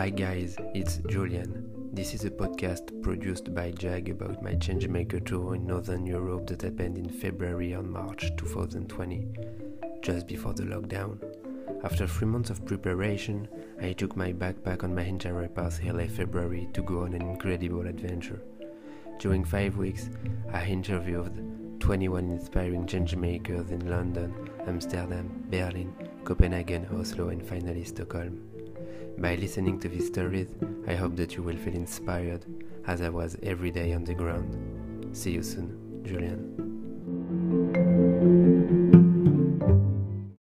Hi guys, it's Julian. This is a podcast produced by Jag about my Changemaker tour in Northern Europe that happened in February and March 2020, just before the lockdown. After three months of preparation, I took my backpack on my entire path LA February to go on an incredible adventure. During five weeks, I interviewed 21 inspiring changemakers in London, Amsterdam, Berlin, Copenhagen, Oslo, and finally Stockholm. By listening to these stories, I hope that you will feel inspired as I was every day on the ground. See you soon, Julian.